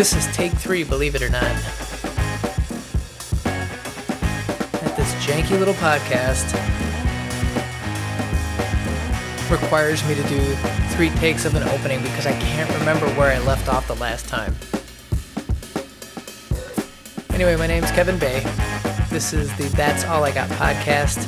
This is take three, believe it or not. At this janky little podcast requires me to do three takes of an opening because I can't remember where I left off the last time. Anyway, my name's Kevin Bay. This is the That's All I Got podcast.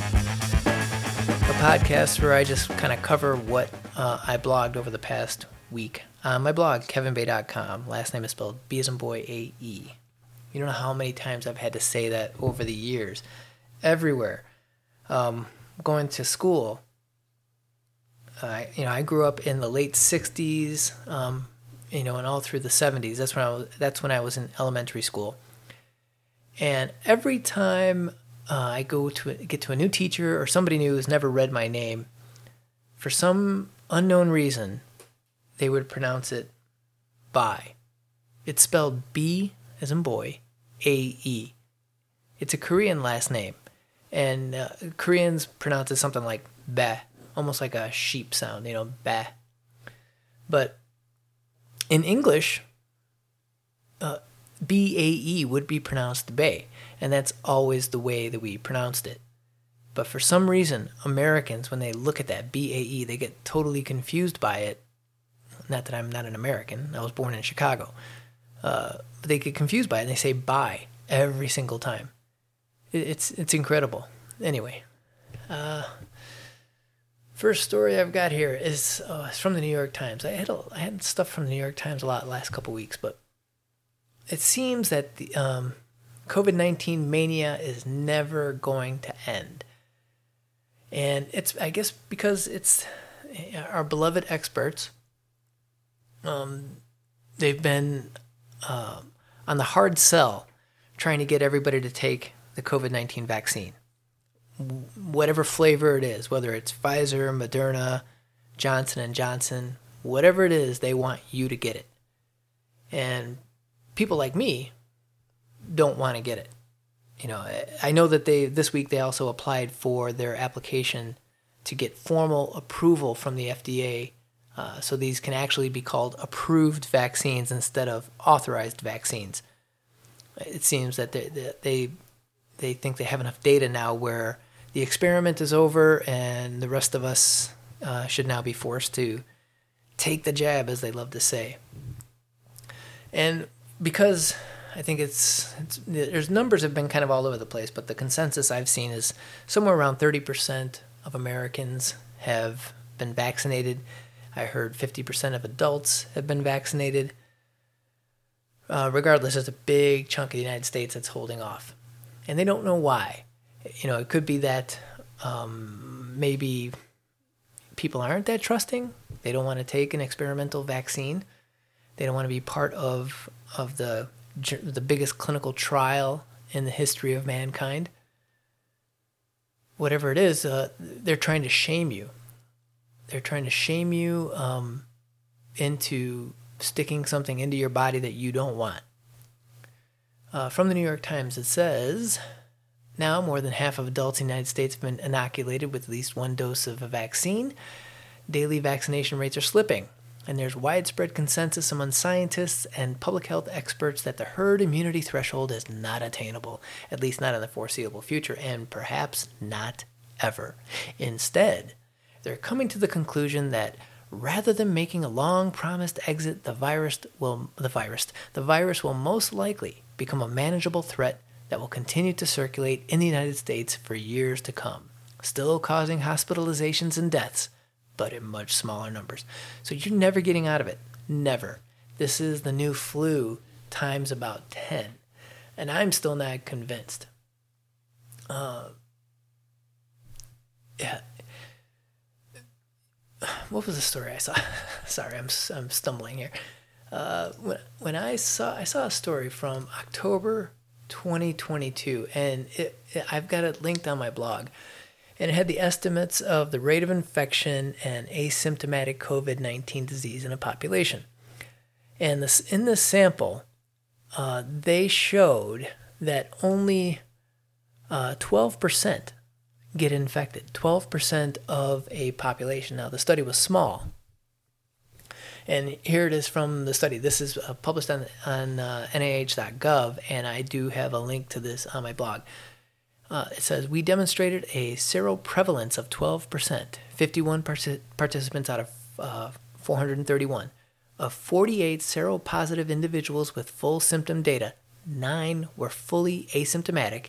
A podcast where I just kind of cover what uh, I blogged over the past week on my blog, kevinbay.com. Last name is spelled B as in boy, A E. You don't know how many times I've had to say that over the years. Everywhere. Um, going to school, I you know, I grew up in the late 60s, um, you know, and all through the 70s. That's when I was, that's when I was in elementary school. And every time uh, I go to get to a new teacher or somebody new who's never read my name, for some unknown reason, they would pronounce it by. It's spelled B as in boy, A E. It's a Korean last name, and uh, Koreans pronounce it something like ba, almost like a sheep sound, you know, ba. But in English, uh, B A E would be pronounced Bay, and that's always the way that we pronounced it. But for some reason, Americans, when they look at that B A E, they get totally confused by it. Not that I'm not an American, I was born in Chicago. Uh, but they get confused by it and they say bye every single time. It, it's, it's incredible. Anyway, uh, first story I've got here is uh, it's from the New York Times. I had, a, I had stuff from the New York Times a lot last couple weeks, but it seems that the um, COVID 19 mania is never going to end. And it's, I guess, because it's our beloved experts. Um, they've been uh, on the hard sell trying to get everybody to take the COVID 19 vaccine. Whatever flavor it is, whether it's Pfizer, Moderna, Johnson and Johnson, whatever it is, they want you to get it. And people like me don't want to get it. You know, I know that they this week they also applied for their application to get formal approval from the FDA, uh, so these can actually be called approved vaccines instead of authorized vaccines. It seems that they they they think they have enough data now where the experiment is over and the rest of us uh, should now be forced to take the jab, as they love to say. And because I think it's, it's there's numbers have been kind of all over the place, but the consensus I've seen is somewhere around 30% of Americans have been vaccinated. I heard 50% of adults have been vaccinated. Uh, regardless, there's a big chunk of the United States that's holding off, and they don't know why. You know, it could be that um, maybe people aren't that trusting. They don't want to take an experimental vaccine. They don't want to be part of of the the biggest clinical trial in the history of mankind. Whatever it is, uh, they're trying to shame you. They're trying to shame you um, into sticking something into your body that you don't want. Uh, from the New York Times, it says now more than half of adults in the United States have been inoculated with at least one dose of a vaccine. Daily vaccination rates are slipping and there's widespread consensus among scientists and public health experts that the herd immunity threshold is not attainable, at least not in the foreseeable future, and perhaps not ever. Instead, they're coming to the conclusion that rather than making a long promised exit, the virus will the virus the virus will most likely become a manageable threat that will continue to circulate in the United States for years to come, still causing hospitalizations and deaths but in much smaller numbers. So you're never getting out of it. Never. This is the new flu times about 10. And I'm still not convinced. Uh, yeah. What was the story I saw? Sorry, I'm I'm stumbling here. Uh, when when I saw I saw a story from October 2022, and it, it I've got it linked on my blog and it had the estimates of the rate of infection and asymptomatic COVID 19 disease in a population. And this, in this sample, uh, they showed that only uh, 12% get infected, 12% of a population. Now, the study was small. And here it is from the study. This is uh, published on, on uh, NIH.gov, and I do have a link to this on my blog. Uh, it says we demonstrated a seroprevalence of 12%, 51 partic- participants out of uh, 431. Of 48 seropositive individuals with full symptom data, nine were fully asymptomatic,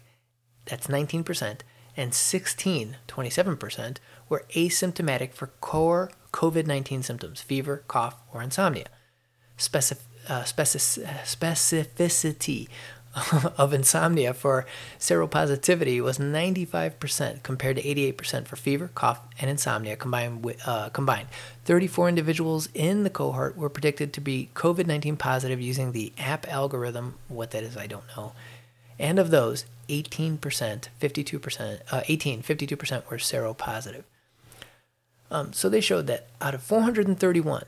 that's 19%, and 16, 27%, were asymptomatic for core COVID 19 symptoms fever, cough, or insomnia. Specif- uh, specif- specificity of insomnia for seropositivity was 95% compared to 88% for fever, cough, and insomnia combined. With, uh, combined. 34 individuals in the cohort were predicted to be COVID 19 positive using the app algorithm. What that is, I don't know. And of those, 18%, 52%, uh, 18, 52% were seropositive. Um, so they showed that out of 431,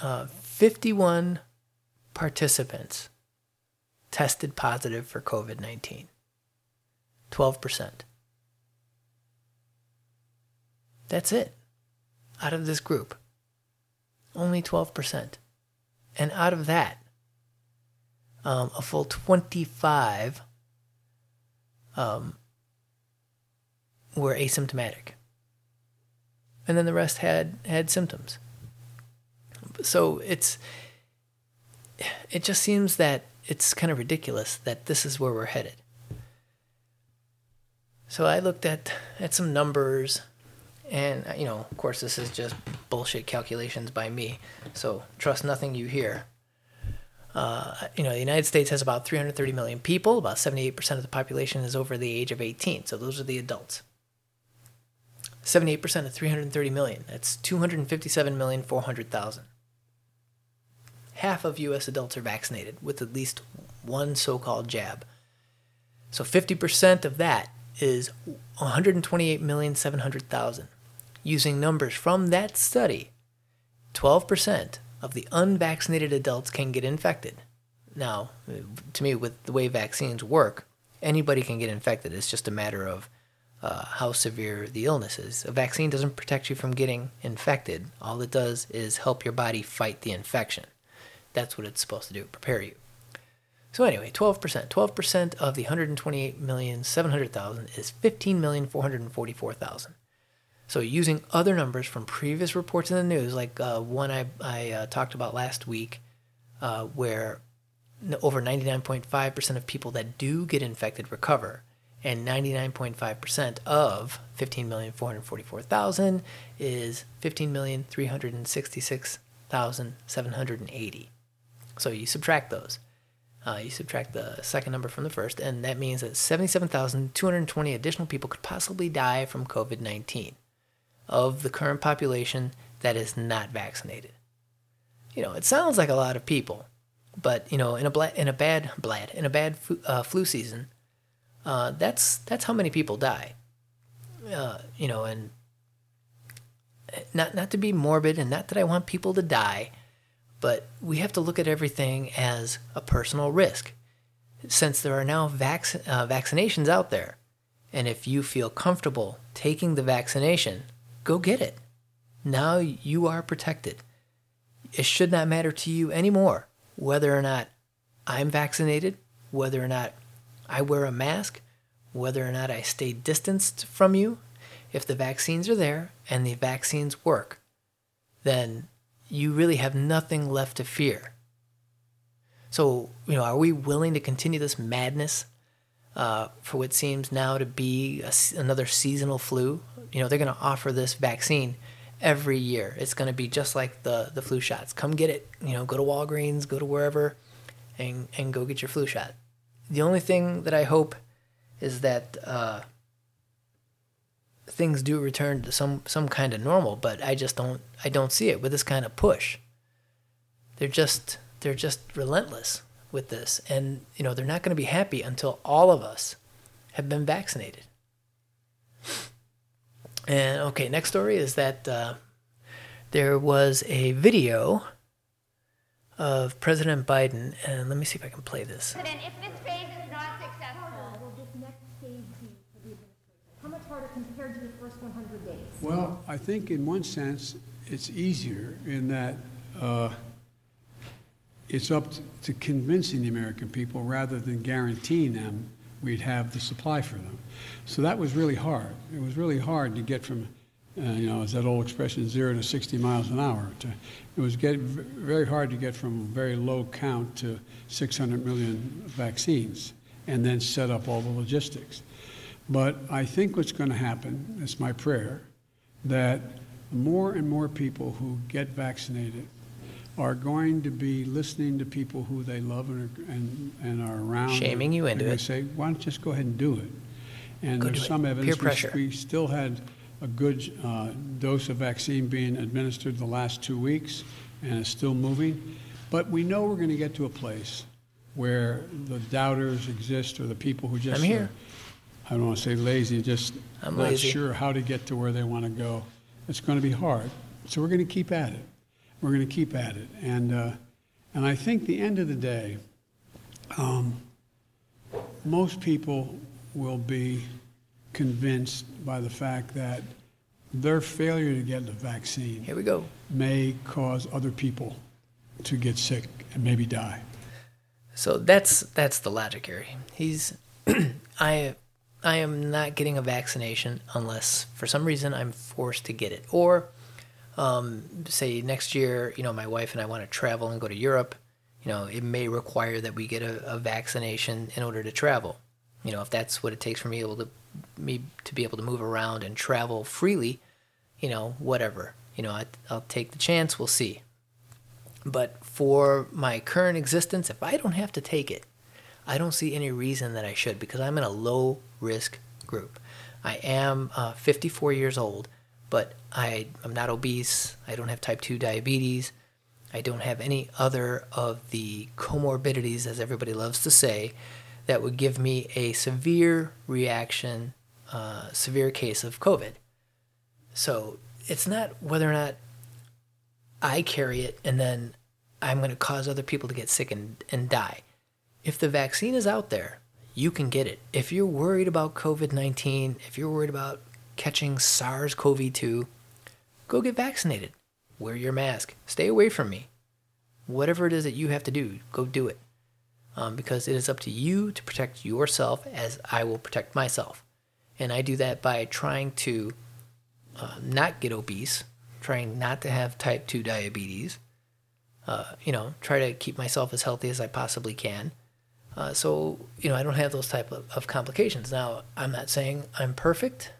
uh, 51 participants tested positive for COVID 19. 12%. That's it. Out of this group, only 12%. And out of that, um, a full 25 um, were asymptomatic and then the rest had had symptoms. So it's it just seems that it's kind of ridiculous that this is where we're headed. So I looked at at some numbers and you know, of course this is just bullshit calculations by me. So trust nothing you hear. Uh, you know, the United States has about 330 million people. About 78% of the population is over the age of 18. So those are the adults. 78% of 330 million. That's 257,400,000. Half of US adults are vaccinated with at least one so called jab. So 50% of that is 128,700,000. Using numbers from that study, 12% of the unvaccinated adults can get infected. Now, to me, with the way vaccines work, anybody can get infected. It's just a matter of uh, how severe the illness is. A vaccine doesn't protect you from getting infected. All it does is help your body fight the infection. That's what it's supposed to do, prepare you. So anyway, 12%. 12% of the 128,700,000 is 15,444,000. So using other numbers from previous reports in the news, like uh, one I, I uh, talked about last week, uh, where over 99.5% of people that do get infected recover, and 99.5% of 15,444,000 is 15,366,780. So you subtract those. Uh, you subtract the second number from the first, and that means that 77,220 additional people could possibly die from COVID 19 of the current population that is not vaccinated. You know, it sounds like a lot of people, but you know, in a bla- in a bad blad in a bad flu, uh, flu season, uh, that's that's how many people die. Uh, you know, and not not to be morbid, and not that I want people to die, but we have to look at everything as a personal risk. Since there are now vac- uh, vaccinations out there, and if you feel comfortable taking the vaccination, go get it. Now you are protected. It should not matter to you anymore whether or not I'm vaccinated, whether or not I wear a mask, whether or not I stay distanced from you, if the vaccines are there and the vaccines work, then you really have nothing left to fear. So, you know, are we willing to continue this madness uh, for what seems now to be a, another seasonal flu? You know, they're going to offer this vaccine every year. It's going to be just like the, the flu shots. Come get it. You know, go to Walgreens, go to wherever, and, and go get your flu shot. The only thing that I hope is that uh, things do return to some some kind of normal, but I just don't I don't see it with this kind of push. They're just they're just relentless with this, and you know they're not going to be happy until all of us have been vaccinated. And okay, next story is that uh, there was a video of President Biden, and let me see if I can play this. President, if this phase is not successful, will this next phase be for the administration? How much harder compared to the first 100 days? Well, I think in one sense, it's easier in that uh, it's up to convincing the American people rather than guaranteeing them we'd have the supply for them. So that was really hard. It was really hard to get from, uh, you know, as that old expression, zero to 60 miles an hour. To, it was get, very hard to get from a very low count to 600 million vaccines and then set up all the logistics. But I think what's going to happen, it's my prayer, that more and more people who get vaccinated are going to be listening to people who they love and are, and, and are around. Shaming you into it. say, why don't you just go ahead and do it? And Go there's it. some Peer evidence we- pressure. we still had a good uh, dose of vaccine being administered the last two weeks, and it's still moving. But we know we're going to get to a place where the doubters exist, or the people who just I'm here. are, I don't want to say lazy, just I'm not lazy. sure how to get to where they want to go. It's going to be hard. So we're going to keep at it. We're going to keep at it. And, uh, and I think the end of the day, um, most people will be convinced by the fact that their failure to get the vaccine Here we go. may cause other people to get sick and maybe die. So that's that's the logic here. He's I I am not getting a vaccination unless for some reason I'm forced to get it. Or um, say next year, you know, my wife and I want to travel and go to Europe. You know, it may require that we get a, a vaccination in order to travel. You know, if that's what it takes for me able to me to be able to move around and travel freely, you know, whatever. You know, I, I'll take the chance. We'll see. But for my current existence, if I don't have to take it, I don't see any reason that I should because I'm in a low risk group. I am uh, 54 years old, but I, I'm not obese. I don't have type 2 diabetes. I don't have any other of the comorbidities, as everybody loves to say, that would give me a severe reaction, uh, severe case of COVID. So it's not whether or not I carry it and then I'm going to cause other people to get sick and, and die. If the vaccine is out there, you can get it. If you're worried about COVID 19, if you're worried about catching SARS CoV 2, go get vaccinated. Wear your mask. Stay away from me. Whatever it is that you have to do, go do it. Um, because it is up to you to protect yourself as I will protect myself. And I do that by trying to uh, not get obese, trying not to have type 2 diabetes, uh, you know, try to keep myself as healthy as I possibly can. Uh, so, you know, I don't have those type of, of complications. Now, I'm not saying I'm perfect.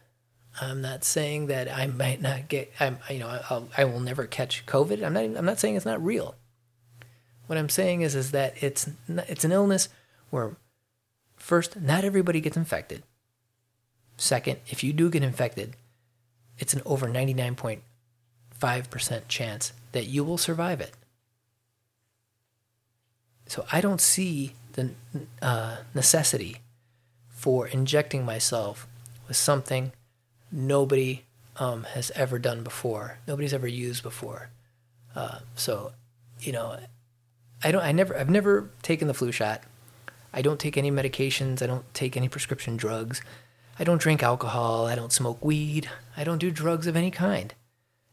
I'm not saying that I might not get, I'm, you know, I'll, I will never catch COVID. I'm not, I'm not saying it's not real. What I'm saying is, is that it's, n- it's an illness where, first, not everybody gets infected. Second, if you do get infected, it's an over 99.5% chance that you will survive it. So I don't see the uh, necessity for injecting myself with something nobody um, has ever done before, nobody's ever used before. Uh, so, you know, I don't. I never. I've never taken the flu shot. I don't take any medications. I don't take any prescription drugs. I don't drink alcohol. I don't smoke weed. I don't do drugs of any kind.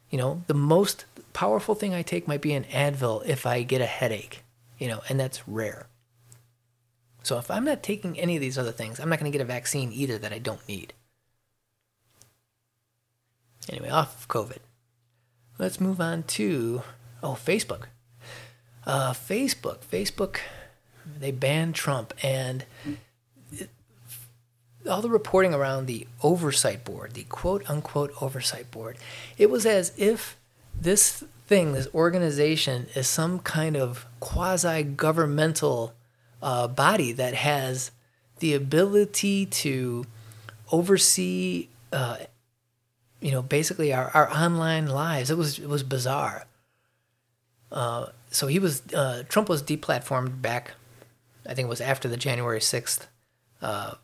You know, the most powerful thing I take might be an Advil if I get a headache, you know, and that's rare. So if I'm not taking any of these other things, I'm not going to get a vaccine either that I don't need. Anyway, off of COVID. Let's move on to, oh, Facebook. Uh, Facebook. Facebook, they banned Trump and all the reporting around the oversight board, the quote unquote oversight board, it was as if this thing, this organization, is some kind of quasi governmental uh, body that has the ability to oversee, uh, you know, basically our, our online lives. It was it was bizarre. Uh, so he was uh, Trump was deplatformed back. I think it was after the January sixth uh,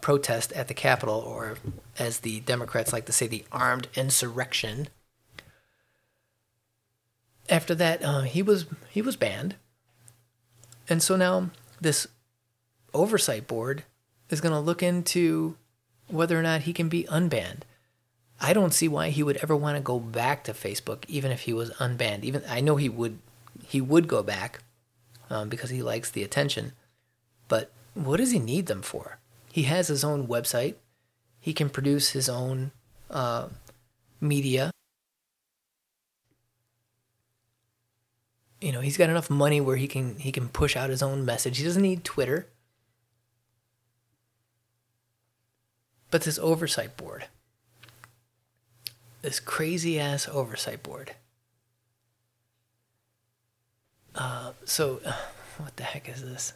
protest at the Capitol, or as the Democrats like to say, the armed insurrection. After that, uh, he was he was banned, and so now this oversight board is going to look into whether or not he can be unbanned. I don't see why he would ever want to go back to Facebook, even if he was unbanned. Even I know he would, he would go back, um, because he likes the attention. But what does he need them for? He has his own website. He can produce his own uh, media. You know, he's got enough money where he can he can push out his own message. He doesn't need Twitter. But this oversight board, this crazy ass oversight board. Uh, so, what the heck is this?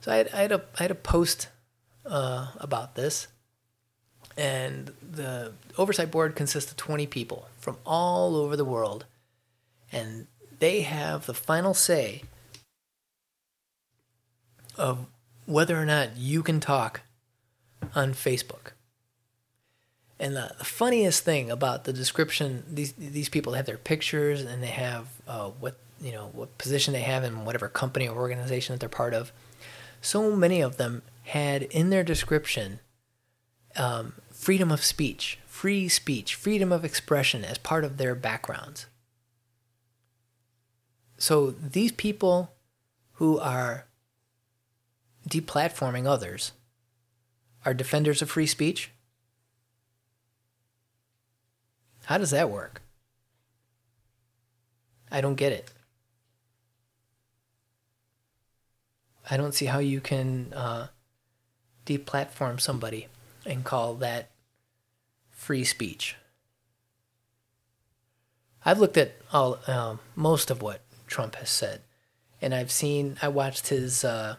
So I had, I had a I had a post uh, about this, and the oversight board consists of twenty people from all over the world, and they have the final say of whether or not you can talk on Facebook. And the, the funniest thing about the description, these these people have their pictures and they have uh, what you know what position they have in whatever company or organization that they're part of. So many of them had in their description um, freedom of speech, free speech, freedom of expression as part of their backgrounds. So these people who are deplatforming others are defenders of free speech? How does that work? I don't get it. I don't see how you can uh, deplatform somebody and call that free speech. I've looked at all um, most of what Trump has said, and I've seen. I watched his uh,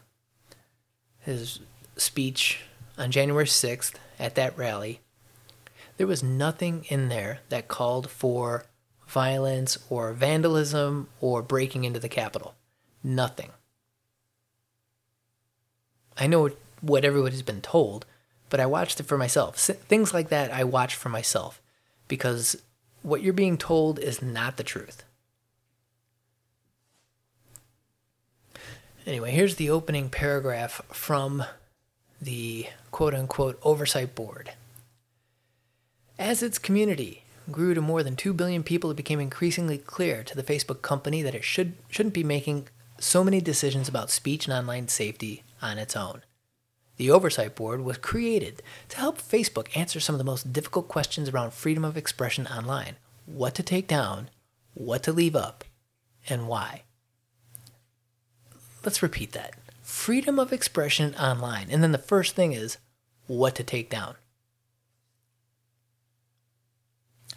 his speech on January 6th at that rally, there was nothing in there that called for violence or vandalism or breaking into the Capitol. Nothing. I know what everybody's been told, but I watched it for myself. Things like that I watch for myself because what you're being told is not the truth. Anyway, here's the opening paragraph from the quote unquote oversight board. As its community grew to more than 2 billion people, it became increasingly clear to the Facebook company that it should, shouldn't be making so many decisions about speech and online safety on its own. The Oversight Board was created to help Facebook answer some of the most difficult questions around freedom of expression online what to take down, what to leave up, and why. Let's repeat that freedom of expression online. And then the first thing is what to take down.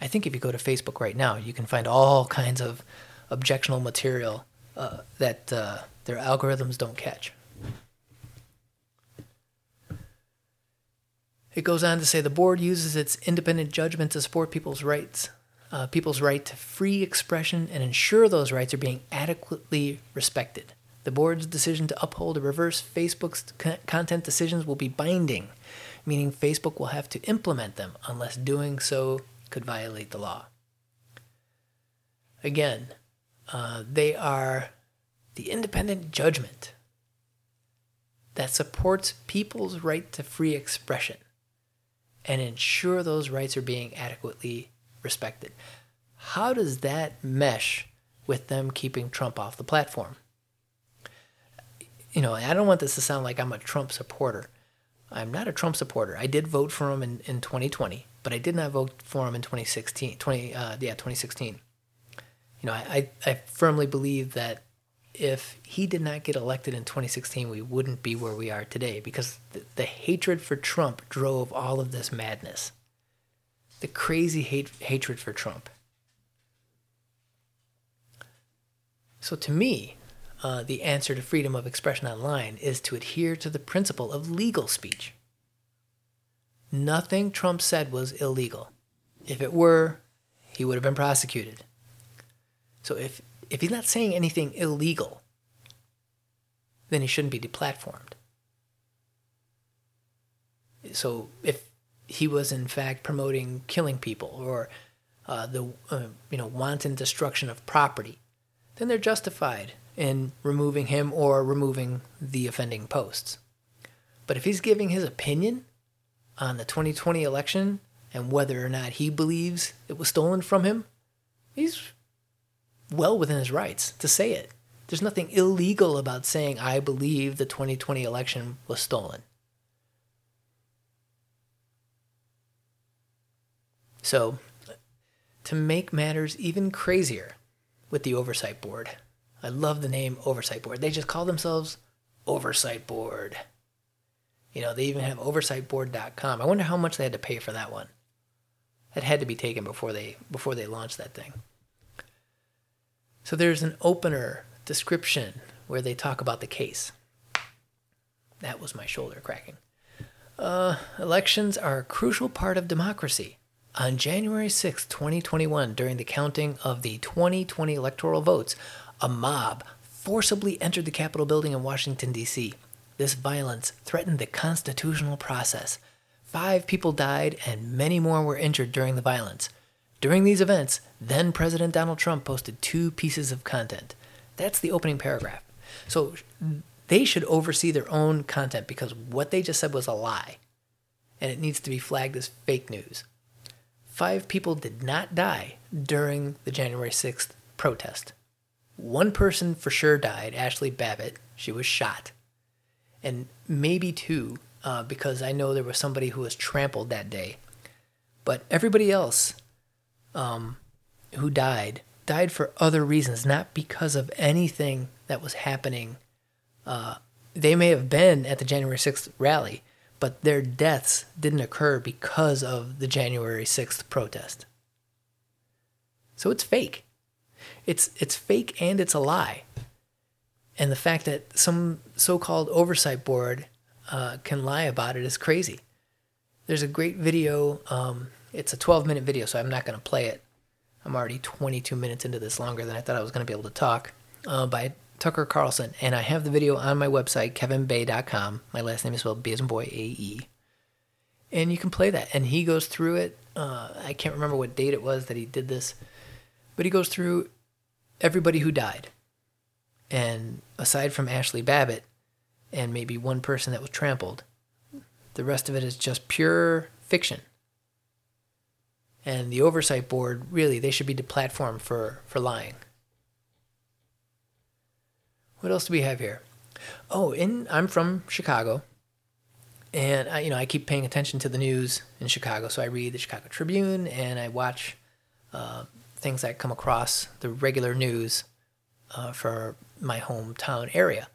I think if you go to Facebook right now, you can find all kinds of objectionable material uh, that uh, their algorithms don't catch. It goes on to say the board uses its independent judgment to support people's rights, uh, people's right to free expression, and ensure those rights are being adequately respected. The board's decision to uphold or reverse Facebook's content decisions will be binding, meaning Facebook will have to implement them unless doing so could violate the law. Again, uh, they are the independent judgment that supports people's right to free expression and ensure those rights are being adequately respected. How does that mesh with them keeping Trump off the platform? you know, I don't want this to sound like I'm a Trump supporter. I'm not a Trump supporter. I did vote for him in, in 2020, but I did not vote for him in 2016. 20, uh, yeah, 2016. You know, I, I firmly believe that if he did not get elected in 2016, we wouldn't be where we are today because the, the hatred for Trump drove all of this madness. The crazy hate, hatred for Trump. So to me, uh, the answer to freedom of expression online is to adhere to the principle of legal speech. Nothing Trump said was illegal. If it were, he would have been prosecuted. So if, if he's not saying anything illegal, then he shouldn't be deplatformed. So if he was in fact promoting killing people or uh, the uh, you know wanton destruction of property, then they're justified in removing him or removing the offending posts. But if he's giving his opinion on the 2020 election and whether or not he believes it was stolen from him, he's well within his rights to say it. There's nothing illegal about saying, I believe the 2020 election was stolen. So, to make matters even crazier with the Oversight Board, I love the name Oversight Board. They just call themselves Oversight Board. You know, they even have oversightboard.com. I wonder how much they had to pay for that one. That had to be taken before they before they launched that thing. So there's an opener description where they talk about the case. That was my shoulder cracking. Uh, elections are a crucial part of democracy. On January 6, 2021, during the counting of the 2020 electoral votes, a mob forcibly entered the Capitol building in Washington, D.C. This violence threatened the constitutional process. Five people died and many more were injured during the violence. During these events, then President Donald Trump posted two pieces of content. That's the opening paragraph. So they should oversee their own content because what they just said was a lie and it needs to be flagged as fake news. Five people did not die during the January 6th protest. One person for sure died, Ashli Babbitt. She was shot and maybe two, uh, because I know there was somebody who was trampled that day. But everybody else um, who died died for other reasons, not because of anything that was happening. Uh, they may have been at the January 6th rally, but their deaths didn't occur because of the January 6th protest. So it's fake. It's it's fake and it's a lie and the fact that some so-called oversight board uh, can lie about it is crazy. There's a great video. Um, it's a 12-minute video, so I'm not going to play it. I'm already 22 minutes into this, longer than I thought I was going to be able to talk. Uh, by Tucker Carlson, and I have the video on my website, kevinbay.com. My last name is spelled B as in boy, A E. And you can play that. And he goes through it. Uh, I can't remember what date it was that he did this, but he goes through everybody who died and aside from Ashli Babbitt and maybe one person that was trampled, the rest of it is just pure fiction. And the oversight board, really, they should be the platform for, for lying. What else do we have here? Oh, in I'm from Chicago, and I, you know I keep paying attention to the news in Chicago. So I read the Chicago Tribune and I watch uh, things that come across the regular news uh, for my hometown area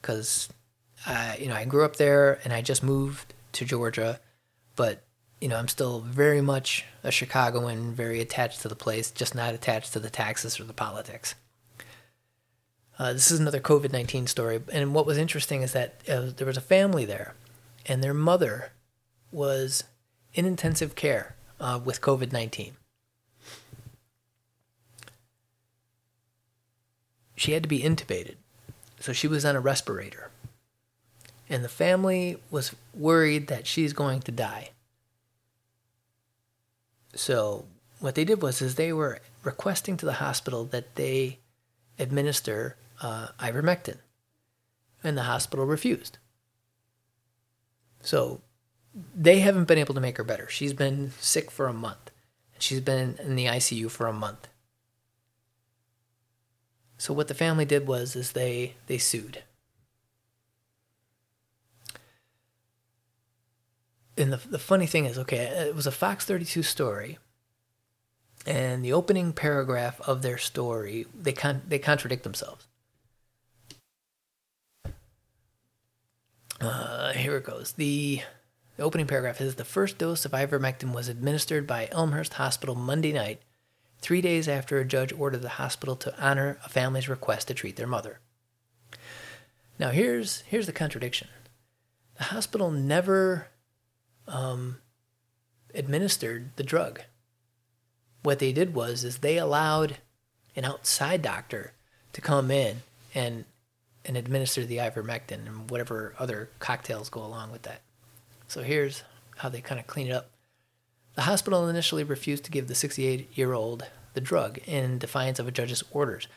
because I, you know, I grew up there and I just moved to Georgia, but you know, I'm still very much a Chicagoan, very attached to the place, just not attached to the taxes or the politics. Uh, this is another COVID 19 story. And what was interesting is that uh, there was a family there, and their mother was in intensive care uh, with COVID 19. She had to be intubated. So she was on a respirator. And the family was worried that she's going to die. So what they did was is they were requesting to the hospital that they administer uh, ivermectin. And the hospital refused. So they haven't been able to make her better. She's been sick for a month. And she's been in the ICU for a month. So what the family did was is they they sued. And the the funny thing is, okay, it was a Fox 32 story. And the opening paragraph of their story, they con- they contradict themselves. Uh, here it goes. The, the opening paragraph is the first dose of ivermectin was administered by Elmhurst Hospital Monday night three days after a judge ordered the hospital to honor a family's request to treat their mother. Now, here's, here's the contradiction the hospital never um, administered the drug. What they did was is they allowed an outside doctor to come in and and administer the ivermectin and whatever other cocktails go along with that. So here's how they kind of clean it up. The hospital initially refused to give the 68 year old the drug in defiance of a judge's orders,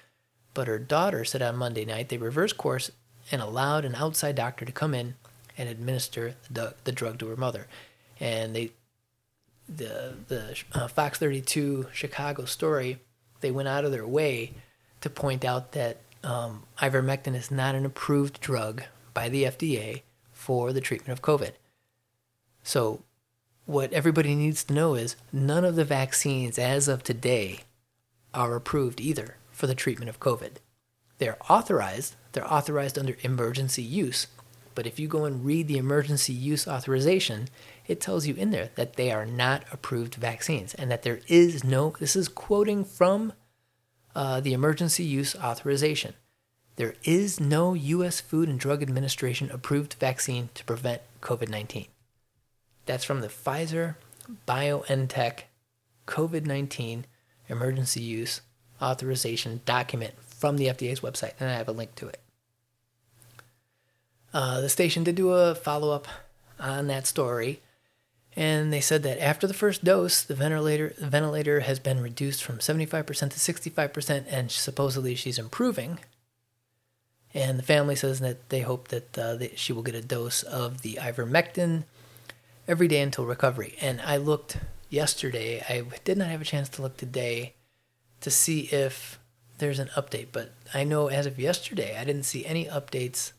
but her daughter said on Monday night they reversed course and allowed an outside doctor to come in and administer the, drug to her mother. And they the the uh, Fox 32 Chicago story, they went out of their way to point out that um, ivermectin is not an approved drug by the FDA for the treatment of COVID. So, what everybody needs to know is none of the vaccines as of today are approved either for the treatment of COVID. They're authorized, they're authorized under emergency use. But if you go and read the emergency use authorization, it tells you in there that they are not approved vaccines and that there is no, this is quoting from uh, the emergency use authorization. There is no U.S. Food and Drug Administration approved vaccine to prevent COVID 19. That's from the Pfizer BioNTech COVID 19 emergency use authorization document from the FDA's website, and I have a link to it. Uh, the station did do a follow up on that story, and they said that after the first dose, the ventilator the ventilator has been reduced from 75% to 65%, and supposedly she's improving. And the family says that they hope that, uh, that she will get a dose of the ivermectin every day until recovery. And I looked yesterday. I did not have a chance to look today to see if there's an update, but I know as of yesterday, I didn't see any updates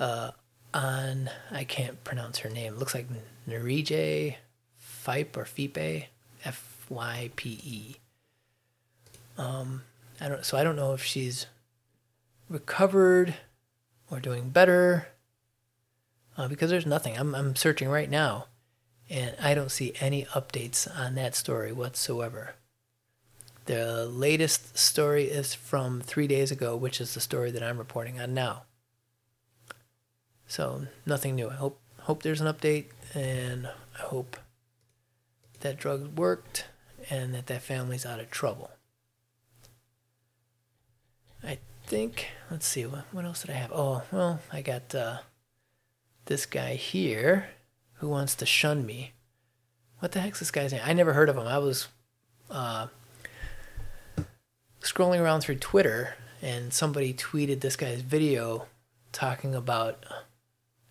uh, on, I can't pronounce her name. It looks like Narije Fipe or Fipe, F Y P E. Um, I don't, so I don't know if she's recovered or doing better uh, because there's nothing. I'm, I'm searching right now and I don't see any updates on that story whatsoever. The latest story is from three days ago, which is the story that I'm reporting on now. So nothing new. I hope hope there's an update, and I hope that drug worked and that that family's out of trouble. I think. Let's see. What what else did I have? Oh well, I got uh, this guy here who wants to shun me. What the heck's this guy's name? I never heard of him. I was uh, scrolling around through Twitter and somebody tweeted this guy's video talking about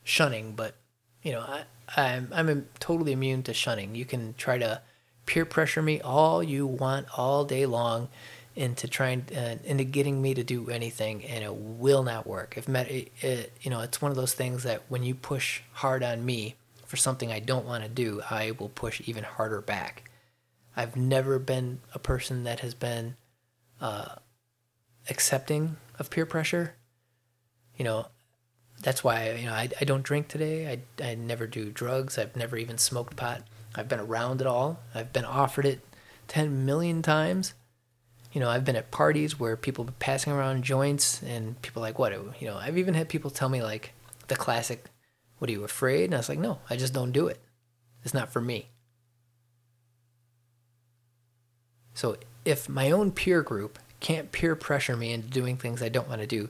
shunning, but you know, I, I'm I'm totally immune to shunning. You can try to peer pressure me all you want all day long into trying uh, into getting me to do anything, and it will not work. If met, it, it, you know, it's one of those things that when you push hard on me for something I don't want to do, I will push even harder back. I've never been a person that has been uh, accepting of peer pressure. You know, that's why you know I, I don't drink today. I, I never do drugs. I've never even smoked pot. I've been around it all. I've been offered it 10 million times. You know, I've been at parties where people passing around joints and people like, what? You know, I've even had people tell me like the classic, what are you afraid? And I was like, no, I just don't do it. It's not for me. So if my own peer group can't peer pressure me into doing things I don't want to do,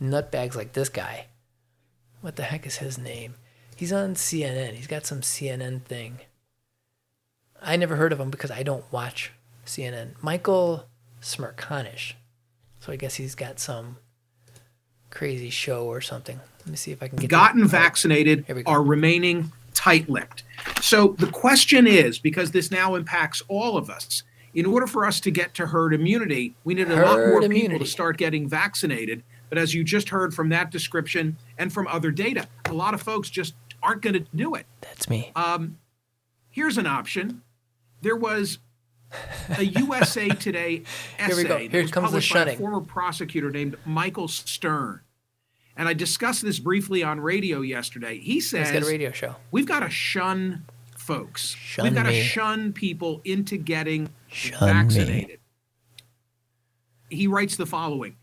nutbags like this guy, what the heck is his name? He's on CNN. He's got some CNN thing. I never heard of him because I don't watch CNN. Michael Smerconish. So I guess he's got some crazy show or something. Let me see if I can get gotten that. vaccinated go. are remaining tight-lipped. So the question is, because this now impacts all of us, in order for us to get to herd immunity, we need a lot Herd more people to start getting vaccinated. But as you just heard from that description and from other data, a lot of folks just aren't going to do it. That's me. Um, here's an option. There was a USA Today Here we go. essay that Here was comes the published by a former prosecutor named Michael Stern. And I discussed this briefly on radio yesterday. He He's got a radio show. we've got to shun folks. Shun we've got to shun people into getting Shun me. vaccinated. He writes the following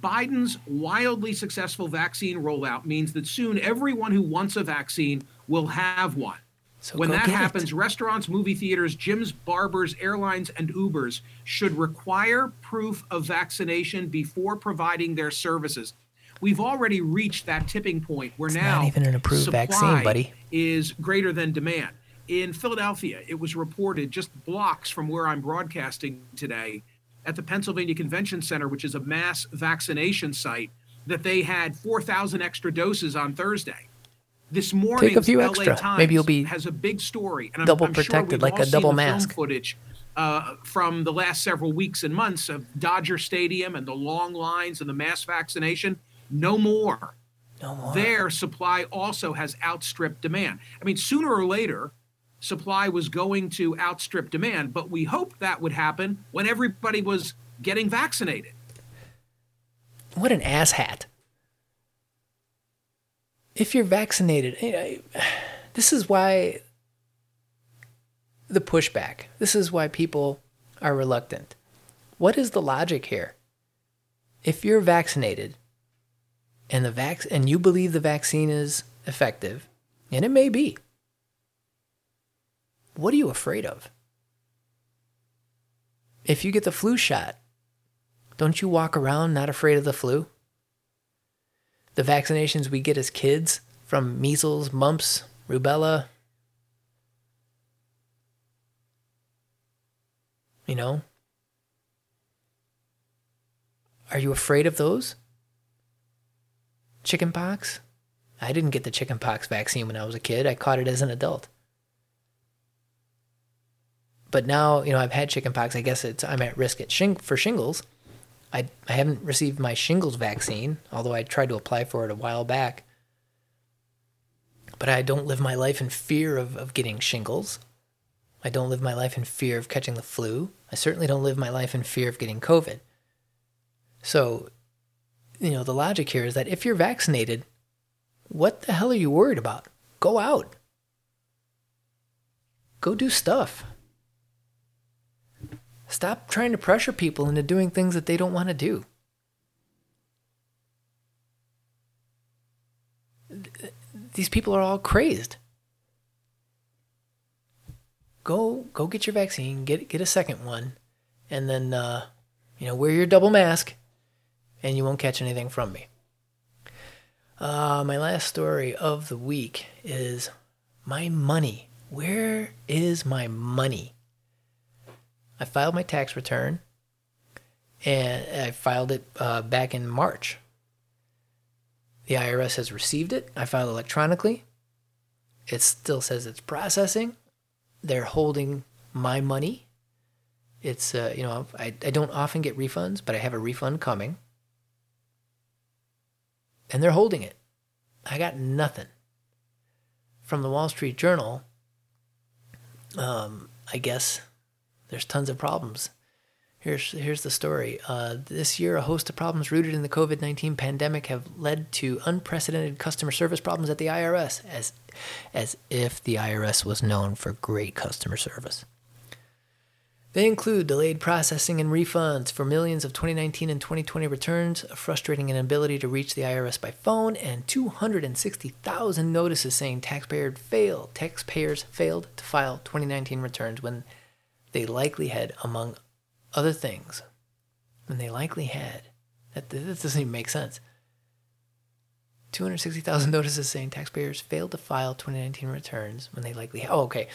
Biden's wildly successful vaccine rollout means that soon everyone who wants a vaccine will have one. So when that get it. happens, restaurants, movie theaters, gyms, barbers, airlines, and Ubers should require proof of vaccination before providing their services. We've already reached that tipping point where It's now not even an approved supply vaccine, buddy. is greater than demand. In Philadelphia, it was reported just blocks from where I'm broadcasting today at the Pennsylvania Convention Center, which is a mass vaccination site, that they had 4,000 extra doses on Thursday. This morning, Take a few LA extra. Times Maybe you'll be has a big story, and I'm, double I'm sure protected, we've like a double mask. footage uh, from the last several weeks and months of Dodger Stadium and the long lines and the mass vaccination. No more. No more. Their supply also has outstripped demand. I mean, sooner or later, supply was going to outstrip demand, but we hoped that would happen when everybody was getting vaccinated. What an asshat. If you're vaccinated, eh, I- this is why the pushback. This is why people are reluctant. What is the logic here? If you're vaccinated and the vac- and you believe the vaccine is effective, and it may be, what are you afraid of? If you get the flu shot, don't you walk around not afraid of the flu? The vaccinations we get as kids from measles, mumps, rubella. You know? Are you afraid of those? Chickenpox? I didn't get the chickenpox vaccine when I was a kid. I caught it as an adult. But now, you know, I've had chickenpox. I guess it's I'm at risk at shing- for shingles. I, I haven't received my shingles vaccine, although I tried to apply for it a while back. But I don't live my life in fear of, of getting shingles. I don't live my life in fear of catching the flu. I certainly don't live my life in fear of getting COVID. So, you know, the logic here is that if you're vaccinated, what the hell are you worried about? Go out. Go do stuff. Stop trying to pressure people into doing things that they don't want to do. These people are all crazed. Go go get your vaccine, get get a second one, and then uh, you know wear your double mask, and you won't catch anything from me. Uh, my last story of the week is my money. Where is my money? I filed my tax return, and I filed it uh, back in March. The IRS has received it. I filed electronically. It still says it's processing. They're holding my money. It's uh, you know I I don't often get refunds, but I have a refund coming, and they're holding it. I got nothing from the Wall Street Journal. Um, I guess there's tons of problems. Here's here's the story. Uh, this year, a host of problems rooted in the COVID nineteen pandemic have led to unprecedented customer service problems at the IRS, as as if the IRS was known for great customer service. They include delayed processing and refunds for millions of 2019 and 2020 returns, a frustrating inability to reach the IRS by phone, and 260,000 notices saying taxpayers failed taxpayers failed to file 2019 returns when they likely had, among other things, and they likely had. That, that doesn't even make sense. 260,000 notices saying taxpayers failed to file 2019 returns when they likely oh okay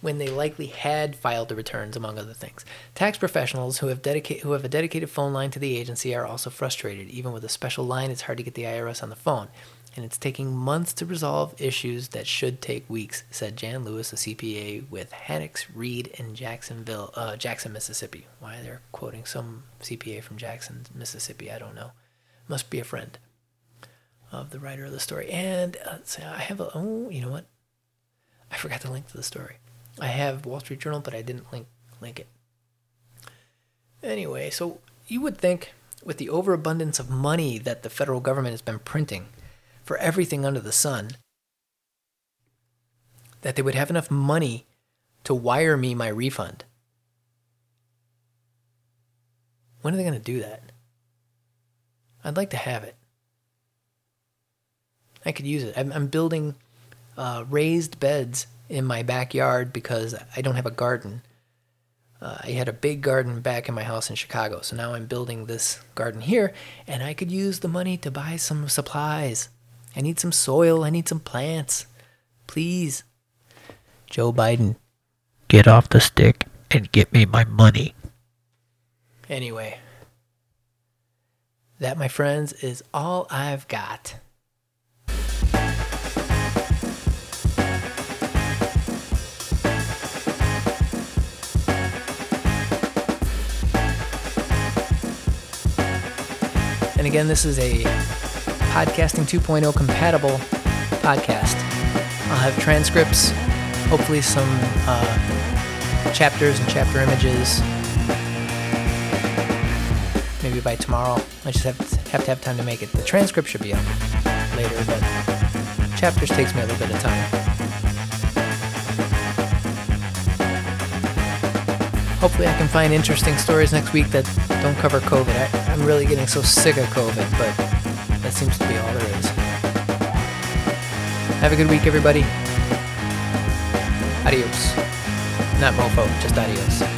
when they likely had filed the returns among other things tax professionals who have dedicate who have a dedicated phone line to the agency are also frustrated even with a special line it's hard to get the IRS on the phone and it's taking months to resolve issues that should take weeks said Jan Lewis a CPA with Haddox Reid in Jacksonville uh, Jackson Mississippi why they're quoting some CPA from Jackson Mississippi I don't know must be a friend of the writer of the story. And uh, so I have a, oh, you know what? I forgot to link to the story. I have Wall Street Journal, but I didn't link link it. Anyway, so you would think with the overabundance of money that the federal government has been printing for everything under the sun, that they would have enough money to wire me my refund. When are they going to do that? I'd like to have it. I could use it. I'm, I'm building uh, raised beds in my backyard because I don't have a garden. Uh, I had a big garden back in my house in Chicago, so now I'm building this garden here, and I could use the money to buy some supplies. I need some soil. I need some plants. Please. Joe Biden, get off the stick and get me my money. Anyway, that, my friends, is all I've got. And again, this is a Podcasting 2.0 compatible podcast. I'll have transcripts, hopefully some uh, chapters and chapter images. Maybe by tomorrow. I just have to, have to have time to make it. The transcript should be up later, but chapters takes me a little bit of time. Hopefully, I can find interesting stories next week that don't cover COVID. I, I'm really getting so sick of COVID, but that seems to be all there is. Have a good week, everybody. Adios. Not mofo, just adios.